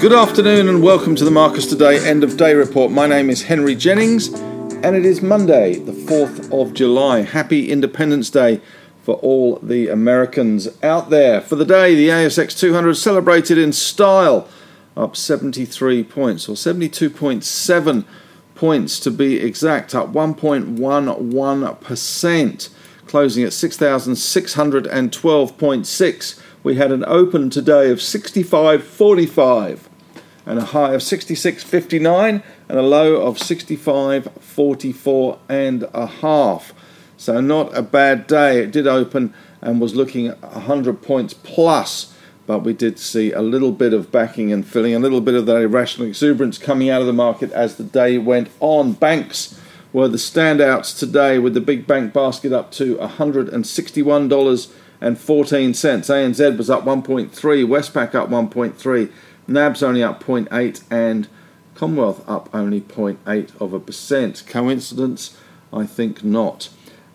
Good afternoon and welcome to the Marcus Today End of Day Report. My name is Henry Jennings and it is Monday, the 4th of July. Happy Independence Day for all the Americans out there. For the day, the ASX 200 celebrated in style, up 73 points, or 72.7 points to be exact, up 1.11%, closing at 6,612.6. We had an open today of 65.45 and a high of 66.59 and a low of 65.44 and a half. So not a bad day. It did open and was looking at 100 points plus, but we did see a little bit of backing and filling, a little bit of that irrational exuberance coming out of the market as the day went on. Banks were the standouts today with the big bank basket up to $161.14. ANZ was up 1.3, Westpac up 1.3, NAB's only up 0.8 and Commonwealth up only 0.8 of a percent. Coincidence? I think not.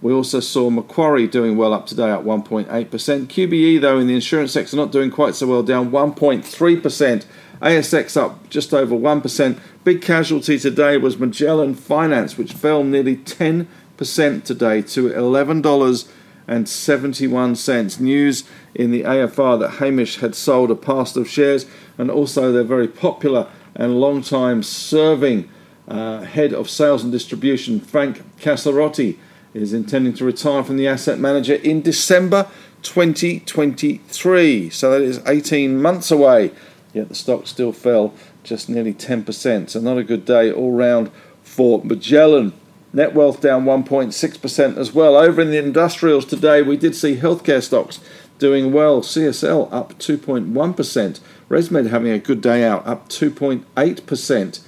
We also saw Macquarie doing well up today at 1.8%. QBE, though, in the insurance sector, not doing quite so well, down 1.3%. ASX up just over 1%. Big casualty today was Magellan Finance, which fell nearly 10% today to $11.71. News in the AFR that Hamish had sold a parcel of shares and also their very popular and long time serving uh, head of sales and distribution, Frank Casarotti, is intending to retire from the asset manager in December 2023. So that is 18 months away. Yet the stock still fell just nearly 10%. So not a good day all round for Magellan. Netwealth down 1.6% as well. Over in the industrials today, we did see healthcare stocks doing well. CSL up 2.1%. ResMed having a good day out, up 2.8%.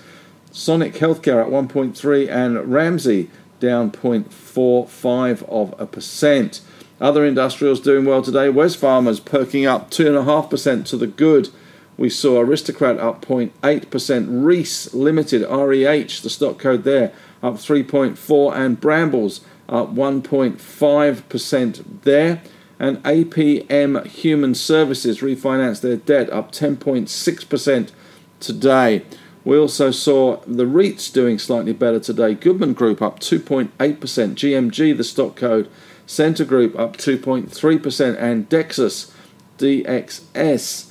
Sonic Healthcare at 1.3 and Ramsay down 0.45 of a percent. Other industrials doing well today. Wesfarmers perking up 2.5% to the good. We saw Aristocrat up 0.8%. Reece Limited, REH, the stock code there, up 3.4 and Brambles up 1.5% there and APM Human Services refinanced their debt up 10.6% today. We also saw the REITs doing slightly better today. Goodman Group up 2.8%, GMG, the stock code, Scentre Group up 2.3%, and Dexus, DXS,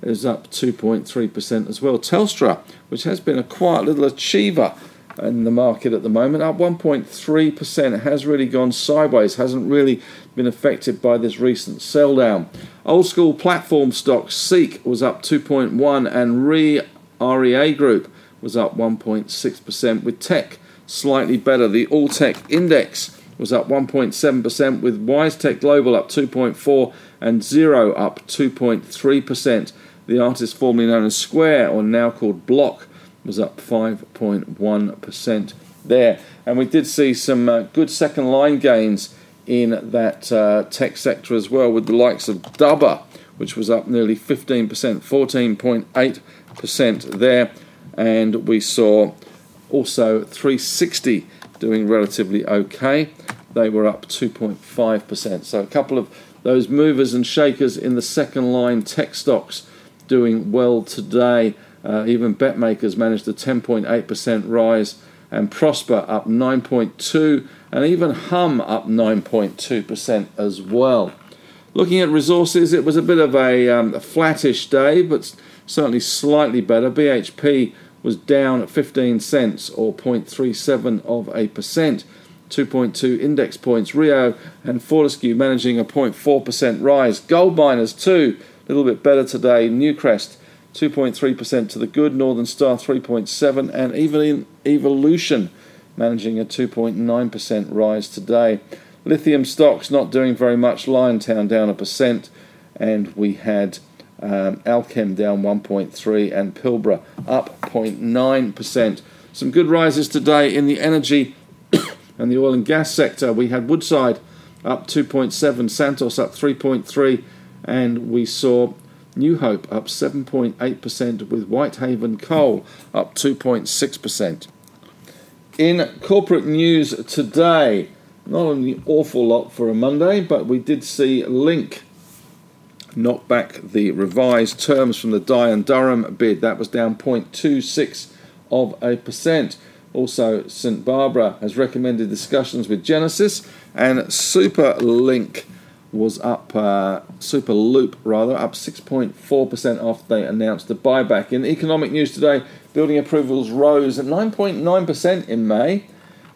is up 2.3% as well. Telstra, which has been a quiet little achiever in the market at the moment, up 1.3%. It has really gone sideways, hasn't really been affected by this recent sell down. Old school platform stock Seek was up 2.1 and Re REA Group was up 1.6% with tech slightly better. The All Tech Index was up 1.7% with WiseTech Global up 2.4 and Xero up 2.3%. The artist formerly known as Square or now called Block was up 5.1% there. And we did see some uh, good second line gains in that uh, tech sector as well, with the likes of Dubber, which was up nearly 15%, 14.8% there. And we saw also 360 doing relatively okay. They were up 2.5%. So a couple of those movers and shakers in the second line tech stocks doing well today. Uh, even BetMakers managed a 10.8% rise, and Prospa up 9.2, and even Humm up 9.2% as well. Looking at resources, it was a bit of a, um, a flattish day, but certainly slightly better. BHP was down at 15 cents or 0.37 of a percent. 2.2 index points. Rio and Fortescue managing a 0.4% rise. Gold miners too, a little bit better today. Newcrest 2.3% to the good, Northern Star 3.7, and even in Evolution managing a 2.9% rise today. Lithium stocks not doing very much. Liontown down a percent, and we had um, Allkem down 1.3 and Pilbara up 0.9%. Some good rises today in the energy and the oil and gas sector. We had Woodside up 2.7, Santos up 3.3, and we saw New Hope up 7.8%, with Whitehaven Coal up 2.6%. In corporate news today, not an awful lot for a Monday, but we did see Link knock back the revised terms from the Dye and Durham bid. That was down 0.26 of a percent. Also, St Barbara has recommended discussions with Genesis, and Superlink was up, uh, Superloop rather, up 6.4% after they announced the buyback. In economic news today, building approvals rose at 9.9% in May,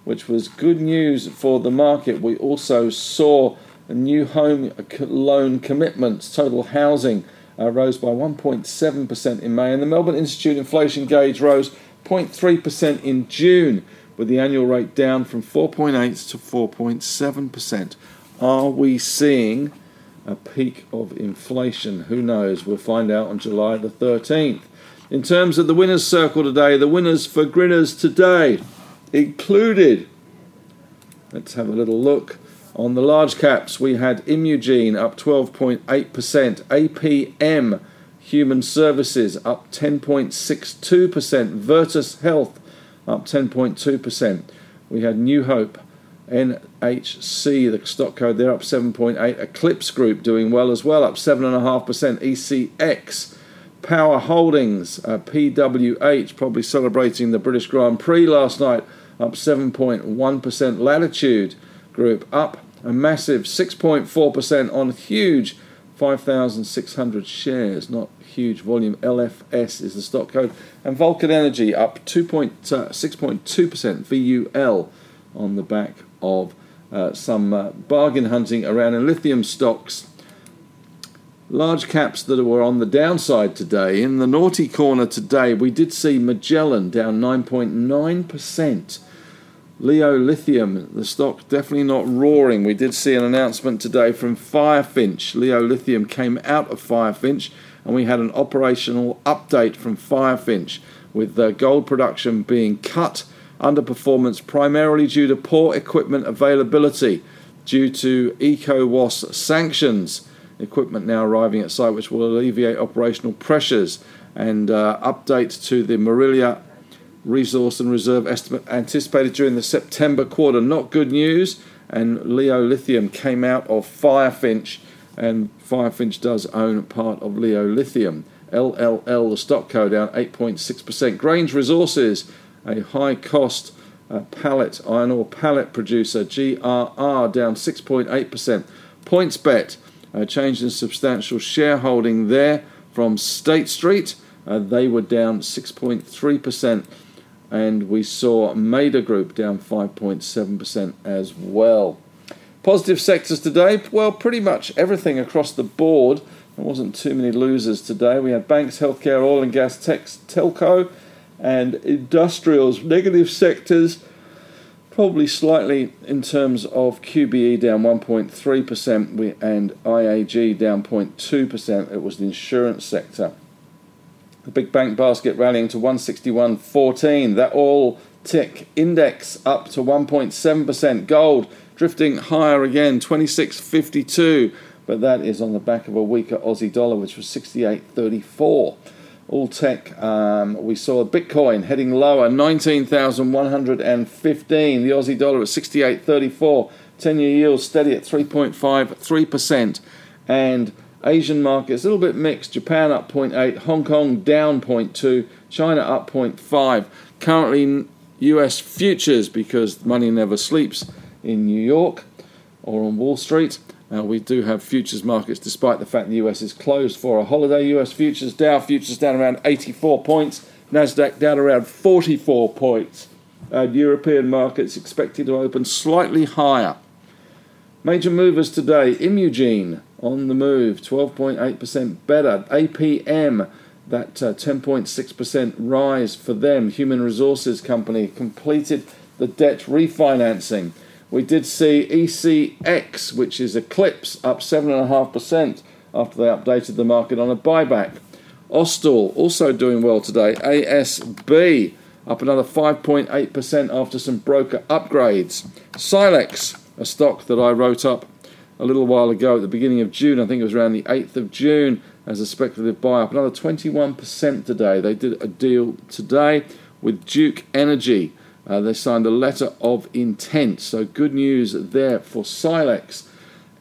which was good news for the market. We also saw new home loan commitments, total housing uh, rose by 1.7% in May, and the Melbourne Institute inflation gauge rose 0.3% in June, with the annual rate down from 4.8 to 4.7%. Are we seeing a peak of inflation? Who knows? We'll find out on July the 13th. In terms of the winners' circle today, the winners for Grinners today included, let's have a little look. On the large caps, we had Imugene up 12.8%, APM Human Services up 10.62%, Virtus Health up 10.2%. We had New Hope, NHC, the stock code, they're up 7.8. Eclipx Group doing well as well, up 7.5%. ECX, Power Holdings, uh, PWH, probably celebrating the British Grand Prix last night, up 7.1%. Latitude Group up a massive 6.4% on huge 5,600 shares, not huge volume. LFS is the stock code. And Vulcan Energy up 2.6.2%, VUL, on the back of uh, some uh, bargain hunting around in lithium stocks. Large caps that were on the downside today. In the naughty corner today, we did see Magellan down 9.9%. Leo Lithium, the stock definitely not roaring. We did see an announcement today from Firefinch. Leo Lithium came out of Firefinch, and we had an operational update from Firefinch with the gold production being cut underperformance primarily due to poor equipment availability due to ECOWAS sanctions. Equipment now arriving at site which will alleviate operational pressures and uh, update to the Morila resource and reserve estimate anticipated during the September quarter. Not good news. And Leo Lithium came out of Firefinch, and Firefinch does own part of Leo Lithium. LLL, the stock code, down 8.6%. Grange Resources, a high cost uh, pellet, iron ore pellet producer, GRR, down 6.8%. PointsBet, a change in substantial shareholding there from State Street. Uh, they were down 6.3% and we saw Mader Group down 5.7% as well. Positive sectors today, well, pretty much everything across the board. There wasn't too many losers today. We had banks, healthcare, oil and gas, tech, telco, and industrials. Negative sectors, probably slightly in terms of QBE down 1.3% and IAG down 0.2%. It was the insurance sector. The big bank basket rallying to 161.14. That All Tech index up to 1.7%. Gold drifting higher again, 26.52. But that is on the back of a weaker Aussie dollar, which was 68.34. All tech, um, we saw Bitcoin heading lower, 19,115. The Aussie dollar at 68.34. 10 year yield steady at 3.53%. And Asian markets a little bit mixed. Japan up 0.8, Hong Kong down 0.2, China up 0.5. Currently, US futures because money never sleeps in New York or on Wall Street. Uh, we do have futures markets despite the fact the US is closed for a holiday. US futures, Dow futures down around 84 points, Nasdaq down around 44 points. And European markets expected to open slightly higher. Major movers today Imugene on the move, 12.8% better. APM, that uh, 10.6% rise for them. Human Resources Company completed the debt refinancing. We did see ECX, which is Eclipx, up 7.5% after they updated the market on a buyback. Austal also doing well today. ASB up another 5.8% after some broker upgrades. Silex, a stock that I wrote up a little while ago at the beginning of June. I think it was around the 8th of June as a speculative buy up. Another 21% today. They did a deal today with Duke Energy. Uh, they signed a letter of intent. So good news there for Silex.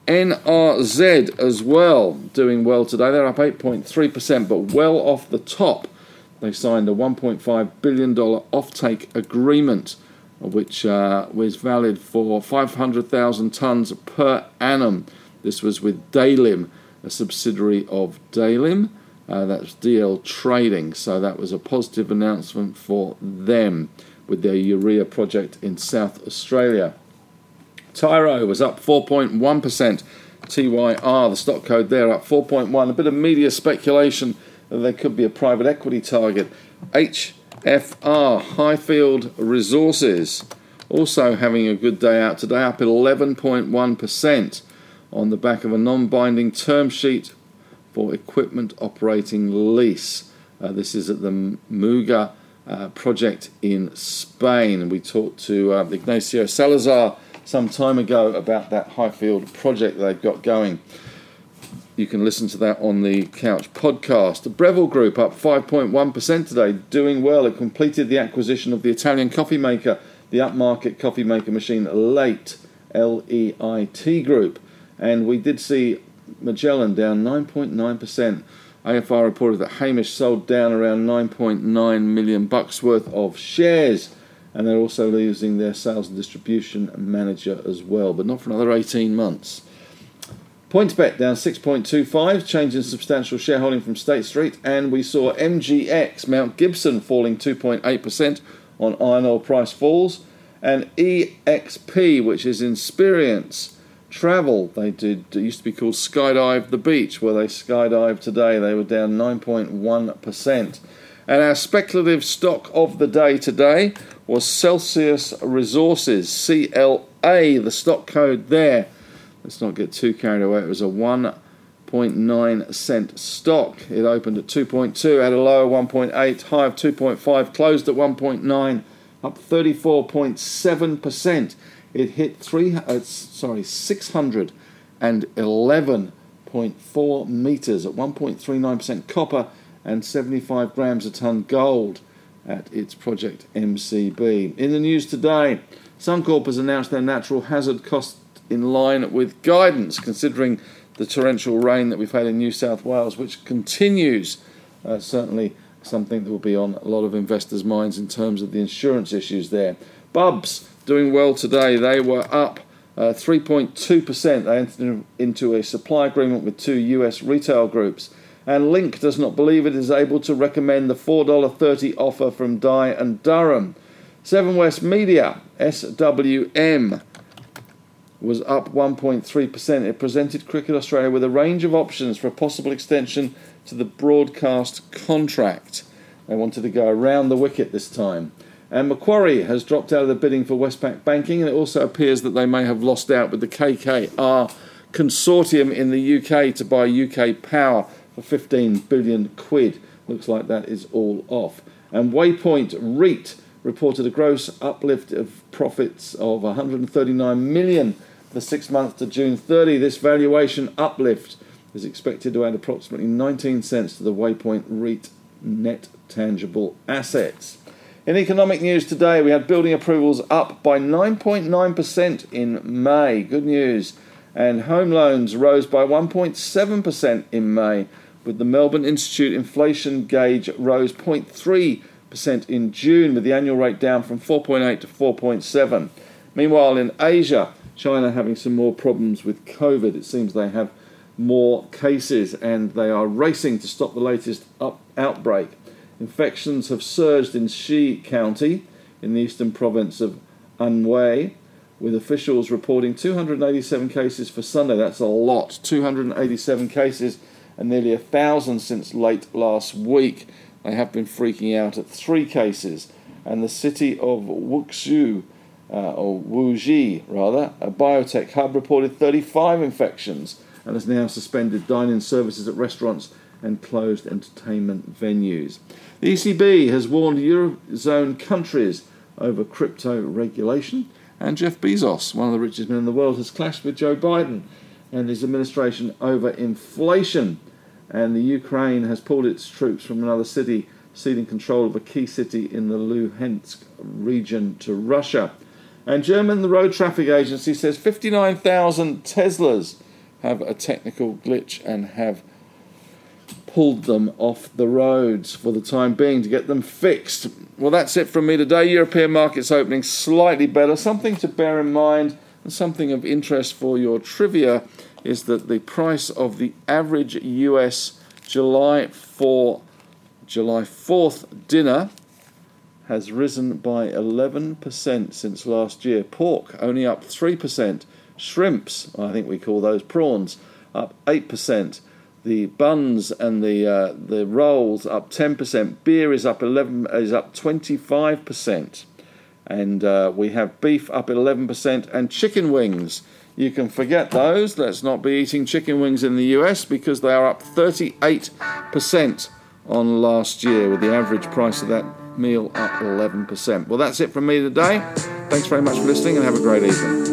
NRZ as well, doing well today. They're up 8.3%, but well off the top. They signed a $1.5 billion offtake agreement, which uh, was valid for 500,000 tonnes per annum. This was with Daelim, a subsidiary of Daelim. Uh, that's DL Trading, so that was a positive announcement for them with their urea project in South Australia. Tyro was up 4.1%. TYR, the stock code there, up 4.1. A bit of media speculation that there could be a private equity target. HFR, Highfield Resources, also having a good day out today, up 11.1% on the back of a non binding term sheet for equipment operating lease. Uh, this is at the Muga uh, project in Spain. We talked to uh, Ignacio Salazar some time ago about that Highfield project they've got going. You can listen to that on the Couch podcast. The Breville Group up 5.1% today, doing well. It completed the acquisition of the Italian coffee maker, the upmarket coffee maker machine Late, L E I T Group. And we did see Magellan down 9.9%. AFR reported that Hamish sold down around 9.9 million bucks worth of shares and they're also losing their sales and distribution manager as well, but not for another 18 months. PointsBet down 6.25, changing substantial shareholding from State Street, and we saw MGX, Mount Gibson, falling 2.8% on iron ore price falls, and EXP, which is Experience Travel, they did it used to be called Skydive the Beach, where they skydive today. They were down 9.1%. And our speculative stock of the day today was Celsius Resources, CLA, the stock code there. Let's not get too carried away. It was a 1.9 cent stock. It opened at 2.2, had a low of 1.8, high of 2.5, closed at 1.9, up 34.7%. It hit three, uh, sorry, 611.4 meters at 1.39% copper and 75 grams a ton gold at its project MCB. In the news today, Suncorp has announced their natural hazard cost in line with guidance, considering the torrential rain that we've had in New South Wales, which continues. Uh, certainly something that will be on a lot of investors' minds in terms of the insurance issues there. Bubs doing well today. They were up uh, 3.2%. They entered into a supply agreement with two US retail groups and Link does not believe it is able to recommend the $4.30 offer from Dye and Durham. Seven West Media, SWM, was up 1.3%. It presented Cricket Australia with a range of options for a possible extension to the broadcast contract. They wanted to go around the wicket this time. And Macquarie has dropped out of the bidding for Westpac Banking, and it also appears that they may have lost out with the KKR consortium in the UK to buy UK Power for 15 billion quid. Looks like that is all off. And Waypoint REIT reported a gross uplift of profits of 139 million for the six months to June 30. This valuation uplift is expected to add approximately 19 cents to the Waypoint REIT net tangible assets. In economic news today, we had building approvals up by 9.9% in May. Good news. And home loans rose by 1.7% in May with the Melbourne Institute inflation gauge rose 0.3% in June, with the annual rate down from 4.8 to 4.7. Meanwhile, in Asia, China having some more problems with COVID. It seems they have more cases and they are racing to stop the latest up outbreak. Infections have surged in Xi County in the eastern province of Anhui, with officials reporting 287 cases for Sunday. That's a lot. 287 cases and nearly a thousand since late last week. They have been freaking out at three cases, and the city of Wuxi, uh, or Wuji rather, a biotech hub, reported 35 infections and has now suspended dining services at restaurants and closed entertainment venues. The ECB has warned Eurozone countries over crypto regulation, and Jeff Bezos, one of the richest men in the world, has clashed with Joe Biden and his administration over inflation and the Ukraine has pulled its troops from another city, ceding control of a key city in the Luhansk region to Russia. And German the Road Traffic Agency says 59,000 Teslas have a technical glitch and have pulled them off the roads for the time being to get them fixed. Well, that's it from me today. European markets opening slightly better. Something to bear in mind and something of interest for your trivia is that the price of the average US July 4 July 4th dinner has risen by 11% since last year. Pork only up 3%. Shrimps, I think we call those prawns, up 8%. The buns and the uh, the rolls up 10%. Beer is up 11 is up 25%. And uh, we have beef up 11% and chicken wings. You can forget those. Let's not be eating chicken wings in the US because they are up 38% on last year with the average price of that meal up 11%. Well, that's it from me today. Thanks very much for listening and have a great evening.